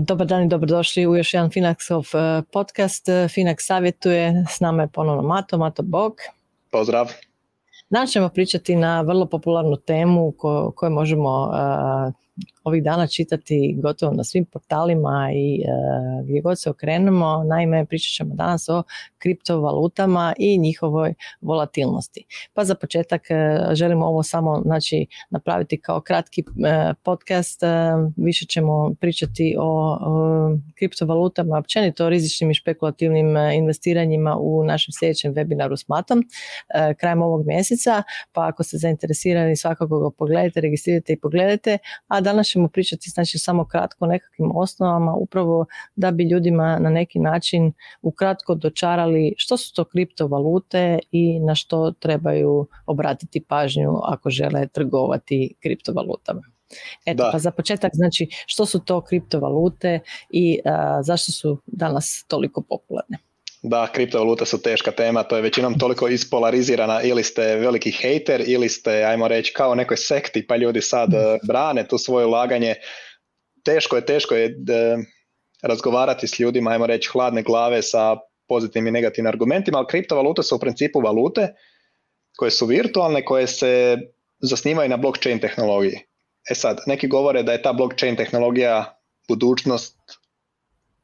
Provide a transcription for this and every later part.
Dobar dan i dobrodošli u još jedan Finaxov e, podcast. Finax savjetuje, s nama je ponovno Mato, Mato Bog. Pozdrav. Danas ćemo pričati na vrlo popularnu temu koju možemo e, ovih dana čitati gotovo na svim portalima i e, gdje god se okrenemo. Naime, pričat ćemo danas o kriptovalutama i njihovoj volatilnosti. Pa za početak e, želimo ovo samo znači, napraviti kao kratki e, podcast. Više ćemo pričati o, kriptovalutama, općenito o rizičnim i špekulativnim investiranjima u našem sljedećem webinaru s Matom krajem ovog mjeseca. Pa ako ste zainteresirani svakako ga pogledajte, registrirajte i pogledajte. A danas ćemo pričati znači samo kratko o nekakvim osnovama upravo da bi ljudima na neki način ukratko dočarali što su to kriptovalute i na što trebaju obratiti pažnju ako žele trgovati kriptovalutama. Eto, pa za početak, znači, što su to kriptovalute i zašto su danas toliko popularne? Da, kriptovalute su teška tema, to je većinom toliko ispolarizirana ili ste veliki hejter ili ste, ajmo reći, kao nekoj sekti pa ljudi sad eh, brane tu svoje ulaganje. Teško je, teško je razgovarati s ljudima, ajmo reći, hladne glave sa pozitivnim i negativnim argumentima, ali kriptovalute su u principu valute koje su virtualne, koje se zasnivaju na blockchain tehnologiji. E sad, neki govore da je ta blockchain tehnologija budućnost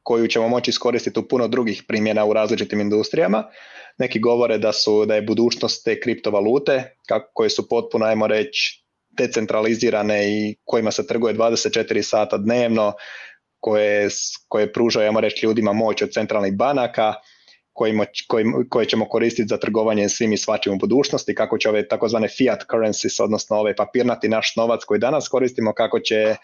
koju ćemo moći iskoristiti u puno drugih primjena u različitim industrijama. Neki govore da su da je budućnost te kriptovalute kako, koje su potpuno ajmo reći decentralizirane i kojima se trguje 24 sata dnevno, koje, koje pružaju ajmo reći ljudima moć od centralnih banaka, kojima, koje ćemo koristiti za trgovanje svim i svačim u budućnosti, kako će ove takozvane fiat currencies, odnosno ove papirnati naš novac koji danas koristimo, kako će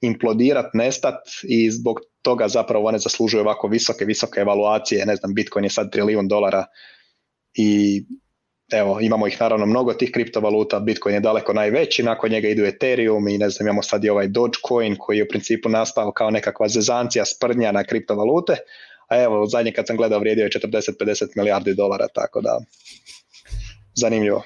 implodirati, nestat i zbog toga zapravo one zaslužuju ovako visoke, visoke evaluacije, ne znam, Bitcoin je sad trilijun dolara i evo, imamo ih naravno mnogo tih kriptovaluta, Bitcoin je daleko najveći, nakon njega idu Ethereum i ne znam, imamo sad i ovaj Dogecoin koji je u principu nastao kao nekakva zezancija sprdnja na kriptovalute, a evo, zadnje kad sam gledao vrijedio je 40-50 milijardi dolara, tako da zanimljivo.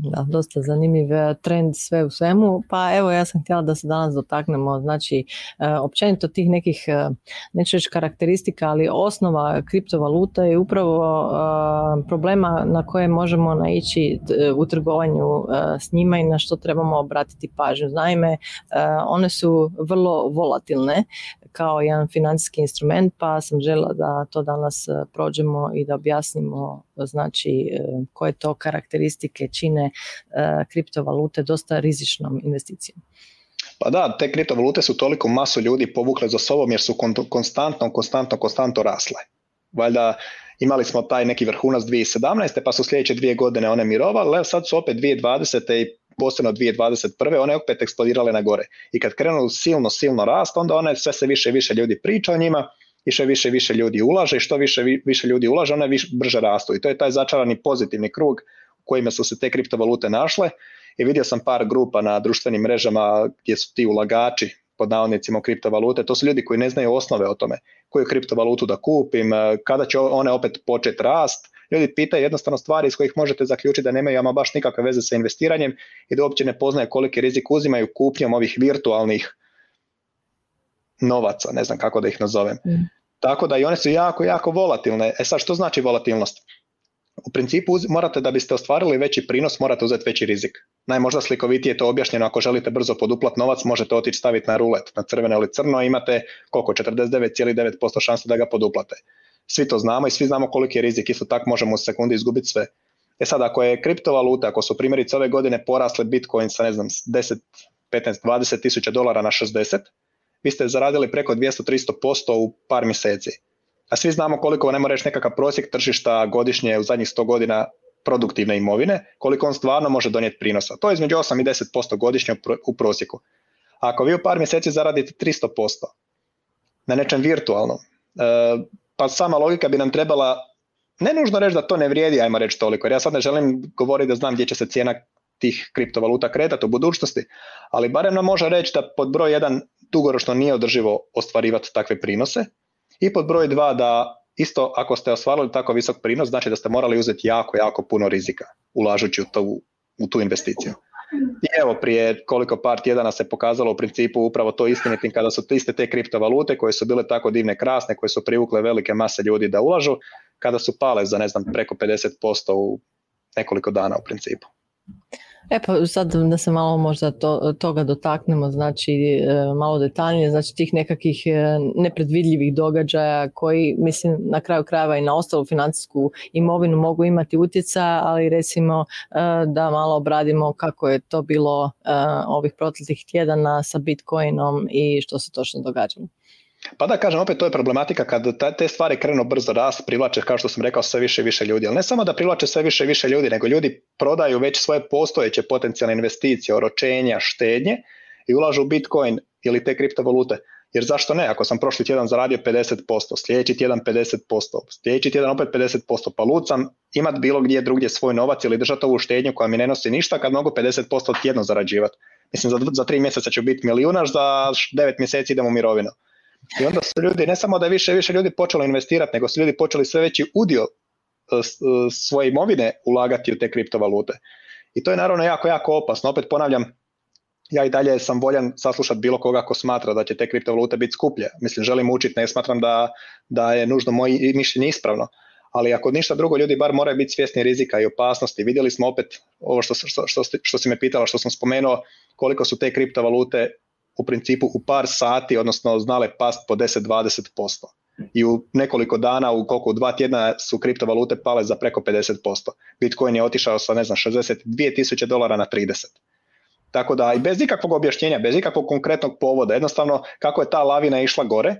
Da, dosta zanimljiv e, trend sve u svemu. Pa evo ja sam htjela da se danas dotaknemo znači e, općenito tih nekih e, neću reći karakteristika, ali osnova kriptovaluta je upravo problema na koje možemo naići u trgovanju s njima i na što trebamo obratiti pažnju. Naime, one su vrlo volatilne kao jedan financijski instrument, pa sam žela da to danas prođemo i da objasnimo znači koje to karakteristike čine E, kriptovalute dosta rizičnom investicijom. Pa da, te kriptovalute su toliko masu ljudi povukle za sobom jer su konstantno, konstantno, konstantno rasle. Valjda imali smo taj neki vrhunac 2017. pa su sljedeće dvije godine one mirovale, sad su opet 2020. i posebno 2021. one opet eksplodirale na gore. I kad krenu silno, silno rast, onda one sve se više i više ljudi priča o njima i što više više ljudi ulaže i što više više ljudi ulaže, one više, brže rastu. I to je taj začarani pozitivni krug kojima su se te kriptovalute našle i vidio sam par grupa na društvenim mrežama gdje su ti ulagači pod navodnicima kriptovalute, to su ljudi koji ne znaju osnove o tome, koju kriptovalutu da kupim, kada će one opet početi rast, ljudi pitaju jednostavno stvari iz kojih možete zaključiti da nemaju ama baš nikakve veze sa investiranjem i da uopće ne poznaju koliki rizik uzimaju kupnjom ovih virtualnih novaca, ne znam kako da ih nazovem. Mm. Tako da i one su jako, jako volatilne. E sad, što znači volatilnost? u principu morate da biste ostvarili veći prinos, morate uzeti veći rizik. Najmožda slikovitije je to objašnjeno, ako želite brzo poduplat novac, možete otići staviti na rulet, na crveno ili crno, imate koliko, 49,9% šanse da ga poduplate. Svi to znamo i svi znamo koliki je rizik, isto tako možemo u sekundi izgubiti sve. E sad, ako je kriptovaluta, ako su primjerice ove godine porasle Bitcoin sa ne znam 10, 15, 20 tisuća dolara na 60, vi ste zaradili preko 200-300% u par mjeseci a svi znamo koliko ne reći nekakav prosjek tržišta godišnje u zadnjih 100 godina produktivne imovine, koliko on stvarno može donijeti prinosa. To je između 8 i 10% godišnje u prosjeku. A ako vi u par mjeseci zaradite 300% na nečem virtualnom, e, pa sama logika bi nam trebala ne nužno reći da to ne vrijedi, ajmo reći toliko, jer ja sad ne želim govoriti da znam gdje će se cijena tih kriptovaluta kretati u budućnosti, ali barem nam može reći da pod broj jedan dugoročno nije održivo ostvarivati takve prinose I pod broj dva da isto ako ste ostvarili tako visok prinos, znači da ste morali uzeti jako, jako puno rizika ulažući u tu, u tu investiciju. I evo prije koliko par tjedana se pokazalo u principu upravo to istinitim kada su iste te kriptovalute koje su bile tako divne, krasne, koje su privukle velike mase ljudi da ulažu, kada su pale za ne znam preko 50% u nekoliko dana u principu. E pa sad da se malo možda to, toga dotaknemo, znači e, malo detaljnije, znači tih nekakvih e, nepredvidljivih događaja koji mislim na kraju krajeva i na ostalu financijsku imovinu mogu imati utjeca, ali recimo e, da malo obradimo kako je to bilo ovih proteklih tjedana sa Bitcoinom i što se točno događalo. Pa da kažem, opet to je problematika kad te stvari krenu brzo rast, privlače, kao što sam rekao, sve više i više ljudi. Ali ne samo da privlače sve više i više ljudi, nego ljudi prodaju već svoje postojeće potencijalne investicije, oročenja, štednje i ulažu u Bitcoin ili te kriptovalute. Jer zašto ne? Ako sam prošli tjedan zaradio 50%, sljedeći tjedan 50%, sljedeći tjedan opet 50%, pa lud sam imat bilo gdje drugdje svoj novac ili držati ovu štednju koja mi ne nosi ništa kad mogu 50% tjedno zarađivati. Mislim, za, za tri mjeseca ću biti milijunaš, za devet mjeseci idem u mirovinu. I onda su ljudi, ne samo da je više više ljudi počelo investirati, nego su ljudi počeli sve veći udio e, e, svoje imovine ulagati u te kriptovalute. I to je naravno jako, jako opasno. Opet ponavljam, ja i dalje sam voljan saslušati bilo koga ko smatra da će te kriptovalute biti skuplje. Mislim, želim učiti, ne smatram da, da je nužno moje mišljenje ispravno. Ali ako ništa drugo, ljudi bar moraju biti svjesni rizika i opasnosti. Vidjeli smo opet ovo što, što, što, što si me pitala, što sam spomenuo, koliko su te kriptovalute u principu u par sati, odnosno znale past po 10-20%. I u nekoliko dana, u koliko u dva tjedna su kriptovalute pale za preko 50%. Bitcoin je otišao sa ne znam 62 tisuće dolara na 30. Tako da i bez ikakvog objašnjenja, bez ikakvog konkretnog povoda, jednostavno kako je ta lavina išla gore,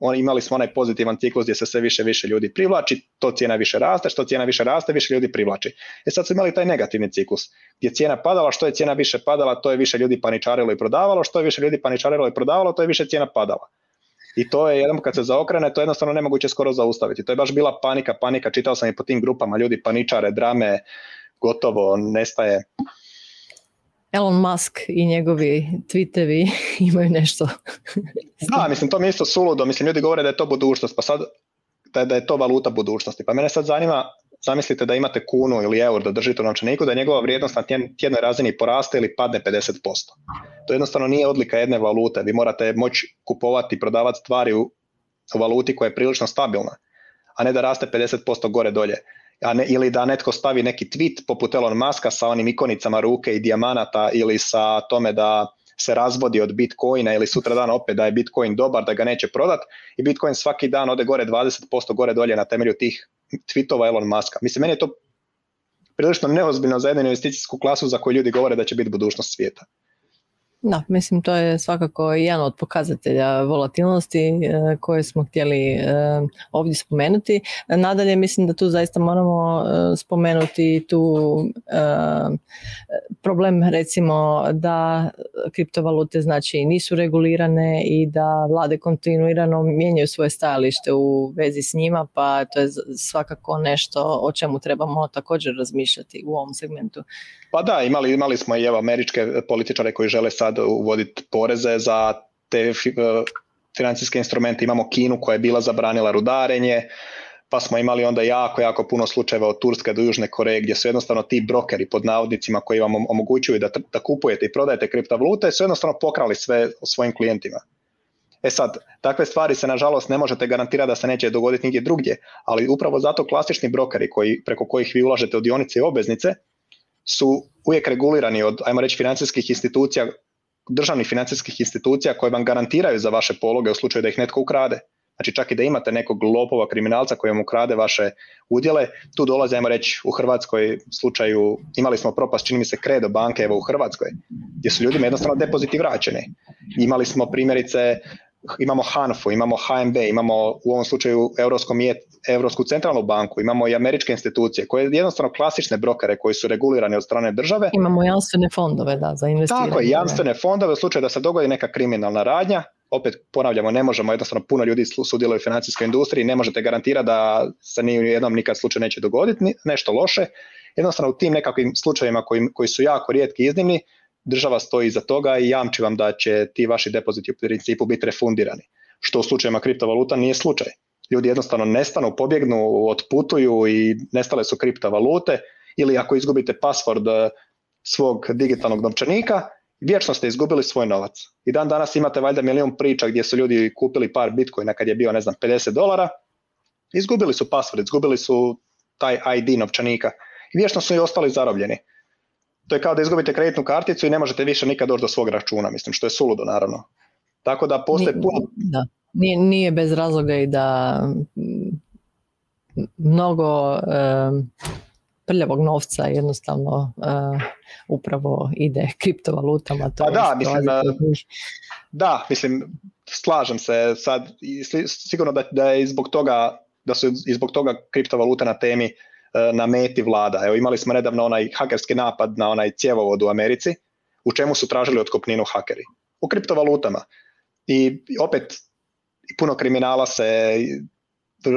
on, imali smo onaj pozitivan ciklus gdje se sve više više ljudi privlači, to cijena više raste, što cijena više raste, više ljudi privlači. E sad su imali taj negativni ciklus, gdje cijena padala, što je cijena više padala, to je više ljudi paničarilo i prodavalo, što je više ljudi paničarilo i prodavalo, to je više cijena padala. I to je jednom kad se zaokrene, to je jednostavno nemoguće skoro zaustaviti. To je baš bila panika, panika, čitao sam i po tim grupama, ljudi paničare, drame, gotovo, nestaje. Elon Musk i njegovi tweetevi imaju nešto. da, mislim, to mi isto suludo. Mislim, ljudi govore da je to budućnost, pa sad da, da je to valuta budućnosti. Pa mene sad zanima, zamislite da imate kunu ili eur da držite u novčaniku, da je njegova vrijednost na tjednoj razini poraste ili padne 50%. To jednostavno nije odlika jedne valute. Vi morate moći kupovati i prodavati stvari u, u valuti koja je prilično stabilna, a ne da raste 50% gore dolje a ne, ili da netko stavi neki tweet poput Elon Muska sa onim ikonicama ruke i dijamanata ili sa tome da se razvodi od Bitcoina ili sutra dan opet da je Bitcoin dobar, da ga neće prodat i Bitcoin svaki dan ode gore 20% gore dolje na temelju tih tweetova Elon Muska. Mislim, meni je to prilično neozbiljno za jednu investicijsku klasu za koju ljudi govore da će biti budućnost svijeta. Da, mislim to je svakako jedan od pokazatelja volatilnosti e, koje smo htjeli e, ovdje spomenuti. Nadalje mislim da tu zaista moramo e, spomenuti tu problem recimo da kriptovalute znači nisu regulirane i da vlade kontinuirano mijenjaju svoje stajalište u vezi s njima pa to je svakako nešto o čemu trebamo također razmišljati u ovom segmentu. Pa da, imali, imali smo i evo američke političare koji žele sad uvoditi poreze za te e, financijske instrumente. Imamo Kinu koja je bila zabranila rudarenje, pa smo imali onda jako, jako puno slučajeva od Turske do Južne Koreje gdje su jednostavno ti brokeri pod navodnicima koji vam omogućuju da, da kupujete i prodajete kriptovalute su jednostavno pokrali sve svojim klijentima. E sad, takve stvari se nažalost ne možete garantirati da se neće dogoditi nigdje drugdje, ali upravo zato klasični brokeri koji, preko kojih vi ulažete u dionice i obveznice su uvijek regulirani od, ajmo reći, financijskih institucija, državnih financijskih institucija koje vam garantiraju za vaše pologe u slučaju da ih netko ukrade. Znači čak i da imate nekog lopova kriminalca koji vam ukrade vaše udjele, tu dolaze, ajmo reći, u Hrvatskoj slučaju, imali smo propast, čini mi se, kredo banke evo u Hrvatskoj, gdje su ljudima jednostavno depoziti vraćeni. Imali smo primjerice imamo HANFU, imamo HMB, imamo u ovom slučaju Europsku centralnu banku, imamo i američke institucije koje jednostavno klasične brokere koji su regulirani od strane države. Imamo jamstvene fondove da, za investiranje. Tako je, jamstvene fondove u slučaju da se dogodi neka kriminalna radnja, opet ponavljamo, ne možemo, jednostavno puno ljudi sudjeluje u financijskoj industriji, ne možete garantirati da se ni u jednom nikad slučaju neće dogoditi nešto loše. Jednostavno u tim nekakvim slučajevima koji, koji su jako rijetki iznimni, država stoji iza toga i jamči vam da će ti vaši depoziti u principu biti refundirani. što u slučajima kriptovaluta nije slučaj. Ljudi jednostavno nestanu, pobjegnu, otputuju i nestale su kriptovalute ili ako izgubite password eh, svog digitalnog novčanika, vječno ste izgubili svoj novac. I dan danas imate valjda milijun priča gdje su ljudi kupili par bitcoina kad je bio, ne znam, 50 dolara, izgubili su password, izgubili su taj ID novčanika i vječno su i ostali zarobljeni. To je kao da izgubite kreditnu karticu i ne možete više nikad doći do svog računa, mislim, što je suludo naravno. Tako da postoje puno... Da. Nije, nije bez razloga i da mnogo prljavog novca jednostavno uh, upravo ide kriptovalutama. To pa da, mislim, da, mislim, slažem se sad, sigurno da, da je i zbog toga da su i zbog toga kriptovalute na temi e, na meti vlada. Evo imali smo nedavno onaj hakerski napad na onaj cjevovod u Americi, u čemu su tražili otkupninu hakeri? U kriptovalutama. I opet puno kriminala se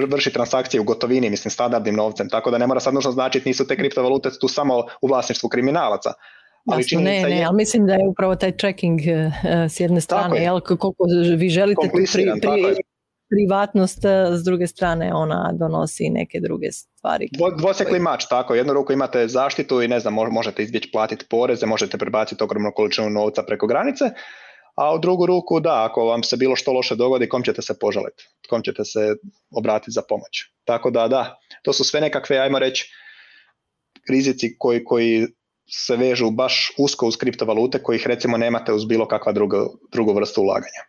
vrši transakcije u gotovini, mislim standardnim novcem, tako da ne mora sad nužno značiti nisu te kriptovalute tu samo u vlasništvu kriminalaca. Ali Jasno, ne, ne, ali mislim da je upravo taj tracking uh, s jedne strane, jel, koliko vi želite pri, pri, privatnost, s druge strane ona donosi neke druge stvari. Dvosekli mač, tako, jednu ruku imate zaštitu i ne znam, možete izbjeći platiti poreze, možete prebaciti ogromnu količinu novca preko granice, a u drugu ruku da, ako vam se bilo što loše dogodi, kom ćete se požaliti, kom ćete se obratiti za pomoć. Tako da da, to su sve nekakve, ajmo reći, rizici koji, koji se vežu baš usko uz kriptovalute kojih recimo nemate uz bilo kakva druga, drugu vrstu ulaganja.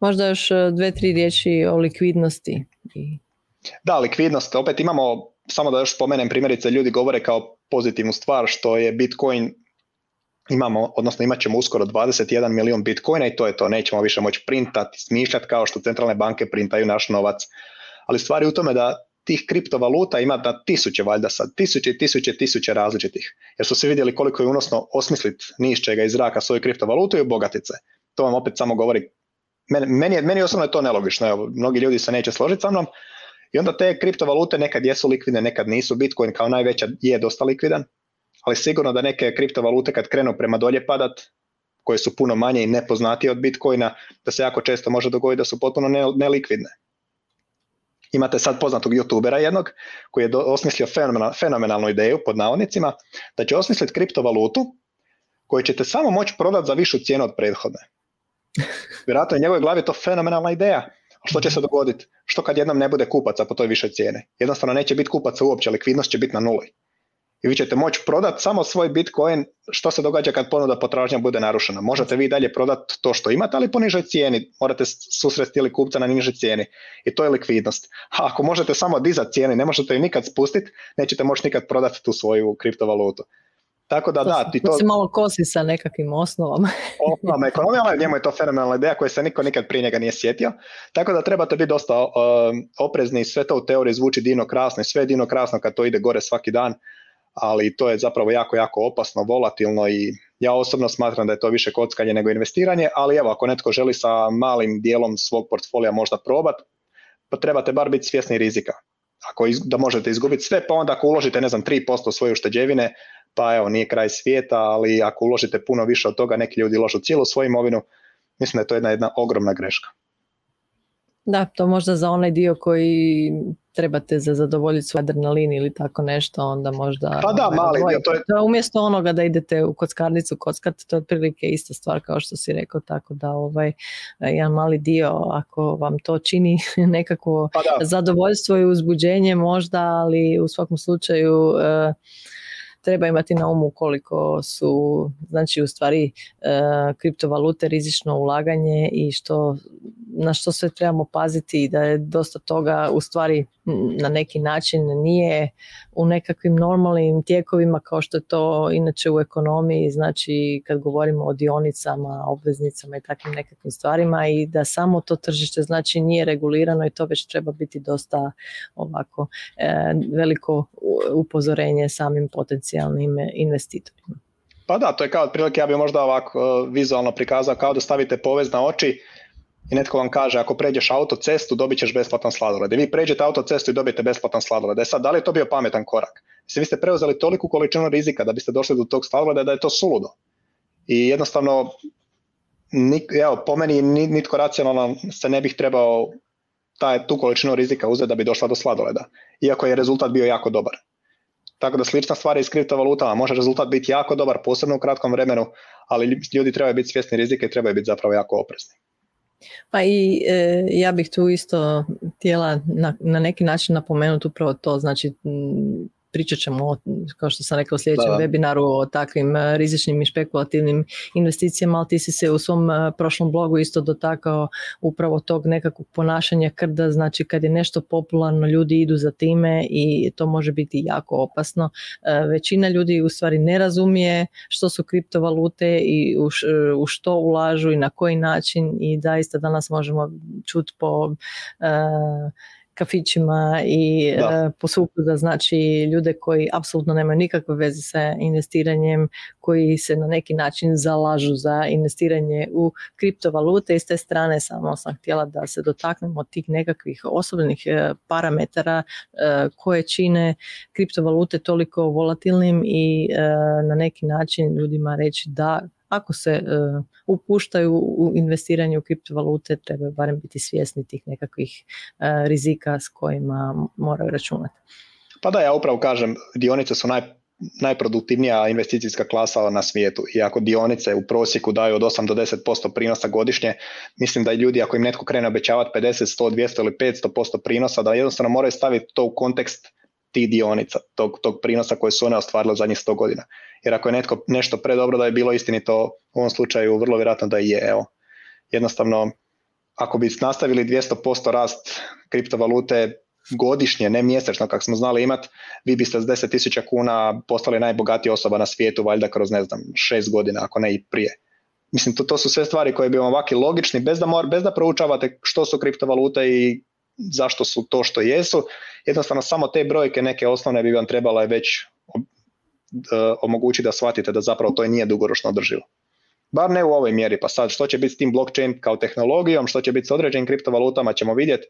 Možda još e, dve, tri riječi o likvidnosti. Da, likvidnost. Opet imamo, samo da još spomenem primjerice, ljudi govore kao pozitivnu stvar što je Bitcoin imamo, odnosno imat ćemo uskoro 21 milijun bitcoina i to je to, nećemo više moći printati, smišljati kao što centralne banke printaju naš novac. Ali stvari u tome da tih kriptovaluta ima da tisuće valjda sad, tisuće i tisuće tisuće različitih. Jer su svi vidjeli koliko je unosno osmisliti niš čega iz zraka svoju kriptovalutu i obogatice. To vam opet samo govori, meni, meni, osobno je to nelogično, evo, mnogi ljudi se neće složiti sa mnom, i onda te kriptovalute nekad jesu likvidne, nekad nisu. Bitcoin kao najveća je dosta likvidan, ali sigurno da neke kriptovalute kad krenu prema dolje padat, koje su puno manje i nepoznatije od Bitcoina, da se jako često može dogoditi da su potpuno nelikvidne. Imate sad poznatog youtubera jednog koji je osmislio fenomenalnu ideju pod navodnicima da će osmisliti kriptovalutu koju ćete samo moći prodati za višu cijenu od prethodne. Vjerojatno je njegove glavi to fenomenalna ideja. Što će se dogoditi? Što kad jednom ne bude kupaca po toj višoj cijeni? Jednostavno neće biti kupaca uopće, likvidnost će biti na nuli i vi ćete moći prodati samo svoj Bitcoin, što se događa kad ponuda potražnja bude narušena. Možete vi dalje prodati to što imate, ali po nižoj cijeni. Morate susresti ili kupca na nižoj cijeni. I to je likvidnost. A ako možete samo dizati cijeni, ne možete ju nikad spustiti, nećete moći nikad prodati tu svoju kriptovalutu. Tako da, da, ti to... se malo kosi sa nekakvim osnovama. osnovama ekonomije, ali njemu je to fenomenalna ideja koja se niko nikad prije njega nije sjetio. Tako da trebate biti dosta uh, oprezni, sve to u teoriji zvuči dino krasno i sve je dino krasno kad to ide gore svaki dan, ali to je zapravo jako, jako opasno, volatilno i ja osobno smatram da je to više kockanje nego investiranje, ali evo, ako netko želi sa malim dijelom svog portfolija možda probat, pa trebate bar biti svjesni rizika. Ako da možete izgubiti sve, pa onda ako uložite, ne znam, 3% svoje ušteđevine, pa evo, nije kraj svijeta, ali ako uložite puno više od toga, neki ljudi uložu cijelu svoju imovinu, mislim da je to jedna, jedna ogromna greška. Da, to možda za onaj dio koji trebate za zadovoljiti svoj adrenalin ili tako nešto, onda možda... Pa da, mali dio, to je... Umjesto onoga da idete u kockarnicu kockat, to je otprilike ista stvar kao što si rekao, tako da ovaj, jedan mali dio, ako vam to čini nekako pa zadovoljstvo i uzbuđenje možda, ali u svakom slučaju... Eh, treba imati na umu koliko su znači u stvari e, kriptovalute rizično ulaganje i što na što sve trebamo paziti da je dosta toga u stvari na neki način nije u nekakvim normalnim tijekovima kao što je to inače u ekonomiji, znači kad govorimo o dionicama, obveznicama i takvim nekakvim stvarima i da samo to tržište znači nije regulirano i to već treba biti dosta ovako e, veliko upozorenje samim potencijalnim investitorima. Pa da, to je kao otprilike, ja bih možda ovako e, vizualno prikazao kao da stavite povez na oči i netko vam kaže ako pređeš autocestu dobit ćeš besplatan sladoled. I vi pređete autocestu i dobijete besplatan sladoled. E sad, da li je to bio pametan korak? Mislim, vi ste preuzeli toliku količinu rizika da biste došli do tog sladoleda da je to suludo. I jednostavno evo, po meni nitko racionalno se ne bih trebao taj, tu količinu rizika uzeti da bi došla do sladoleda, iako je rezultat bio jako dobar. Tako da slična stvar je i s kriptovalutama, može rezultat biti jako dobar, posebno u kratkom vremenu, ali ljudi trebaju biti svjesni rizika i trebaju biti zapravo jako oprezni. Pa i e, ja bih tu isto htjela na, na neki način napomenuti upravo to, znači pričat ćemo, kao što sam rekla u sljedećem da. webinaru, o takvim e, rizičnim i špekulativnim investicijama, ali ti si se u svom e, prošlom blogu isto dotakao upravo tog nekakvog ponašanja krda, znači kad je nešto popularno, ljudi idu za time i to može biti jako opasno. E, većina ljudi u stvari ne razumije što su kriptovalute i u što ulažu i na koji način i da danas možemo čuti po kafićima i da. E, da znači ljude koji apsolutno nemaju nikakve veze sa investiranjem, koji se na neki način zalažu za investiranje u kriptovalute i s te strane samo sam htjela da se dotaknemo tih nekakvih osobnih e, parametara e, koje čine kriptovalute toliko volatilnim i na neki način ljudima reći da ako se e, upuštaju u investiranje u kriptovalute, trebaju barem biti svjesni tih nekakvih e, rizika s kojima moraju računati. Pa da, ja upravo kažem, dionice su naj, najproduktivnija investicijska klasa na svijetu i ako dionice u prosjeku daju od 8 do 10% prinosa godišnje, mislim da i ljudi ako im netko krene obećavati 50, 100, 200 ili 500% prinosa, da jednostavno moraju staviti to u kontekst tih dionica, tog, tog prinosa koje su one ostvarile zadnjih 100 godina. Jer ako je netko nešto predobro da je bilo istinito, u ovom slučaju vrlo vjerojatno da je. Evo. Jednostavno, ako bi nastavili 200% rast kriptovalute godišnje, ne mjesečno kako smo znali imati, vi biste s 10.000 kuna postali najbogatija osoba na svijetu, valjda kroz ne znam, šest godina, ako ne i prije. Mislim, to, to su sve stvari koje bi vam ovakvi logični, bez da, mor, bez da proučavate što su kriptovalute i zašto su to što jesu. Jednostavno samo te brojke neke osnovne bi vam trebale već omogućiti da shvatite da zapravo to nije dugoročno održivo. Bar ne u ovoj mjeri, pa sad što će biti s tim blockchain kao tehnologijom, što će biti s određenim kriptovalutama ćemo vidjeti.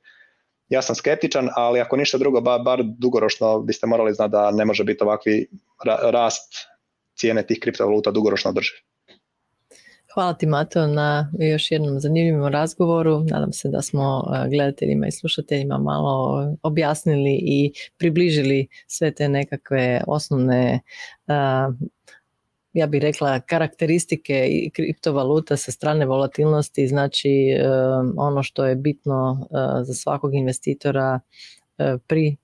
Ja sam skeptičan, ali ako ništa drugo, bar, bar dugoročno biste morali znati da ne može biti ovakvi rast cijene tih kriptovaluta dugoročno održiv. Hvala ti Mato na još jednom zanimljivom razgovoru. Nadam se da smo e, gledateljima i slušateljima malo objasnili i približili sve te nekakve osnovne e, ja bih rekla karakteristike i kriptovaluta sa strane volatilnosti, znači e, ono što je bitno za svakog investitora pri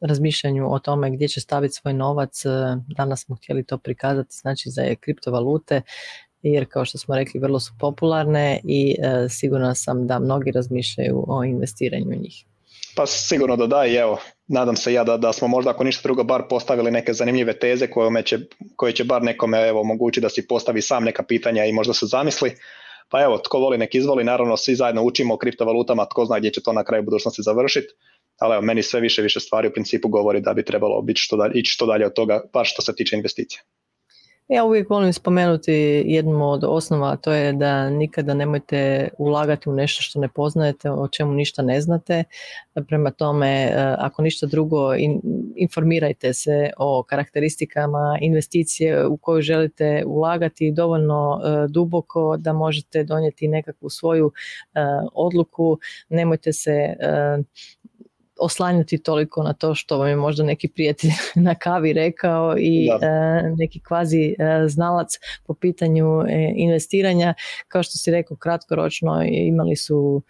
razmišljanju o tome gdje će staviti svoj novac, danas smo htjeli to prikazati, znači za kriptovalute jer kao što smo rekli vrlo su popularne i e, sigurna sam da mnogi razmišljaju o investiranju u njih. Pa sigurno da da i evo, nadam se ja da, da smo možda ako ništa drugo bar postavili neke zanimljive teze koje će, koje će bar nekome evo, omogućiti da si postavi sam neka pitanja i možda se zamisli. Pa evo, tko voli nek izvoli, naravno svi zajedno učimo o kriptovalutama, tko zna gdje će to na kraju budućnosti završiti, ali evo, meni sve više više stvari u principu govori da bi trebalo biti što dalje, ići što dalje od toga, baš što se tiče investicija. Ja uvijek volim spomenuti jednu od osnova, a to je da nikada nemojte ulagati u nešto što ne poznajete, o čemu ništa ne znate. Prema tome, e, ako ništa drugo, informirajte se o karakteristikama investicije u koju želite ulagati dovoljno e, duboko da možete donijeti nekakvu svoju e, odluku. Nemojte se oslanjati toliko na to što vam je možda neki prijatelj na kavi rekao i e, neki kvazi e, znalac po pitanju e, investiranja. Kao što si rekao, kratkoročno imali su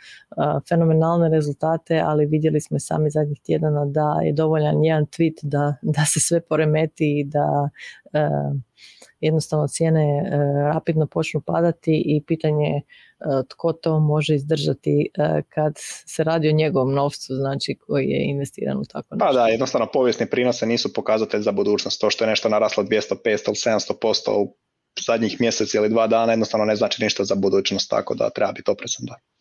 fenomenalne rezultate, ali vidjeli smo sami zadnjih tjedana da je dovoljan jedan tweet da, da se sve poremeti i da jednostavno cijene rapidno počnu padati i pitanje E, tko to može izdržati e, kad se radi o njegovom novcu, znači koji je investiran u tako nešto. Pa da, jednostavno povijesni prinose nisu pokazatelj za budućnost. To što je nešto naraslo 200, 500 ili 700% u zadnjih mjesec ili dva dana jednostavno ne znači ništa za budućnost, tako da treba biti oprezan da.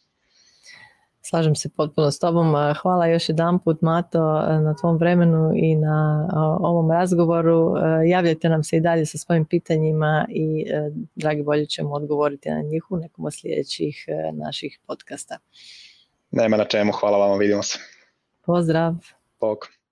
Slažem se potpuno s tobom. Hvala još jedan put Mato na tvom vremenu i na ovom razgovoru. Javljajte nam se i dalje sa svojim pitanjima i e, dragi bolje ćemo odgovoriti na njih u nekom od sljedećih e, naših podcasta. Nema na čemu, hvala vam, vidimo se. Pozdrav. Bog.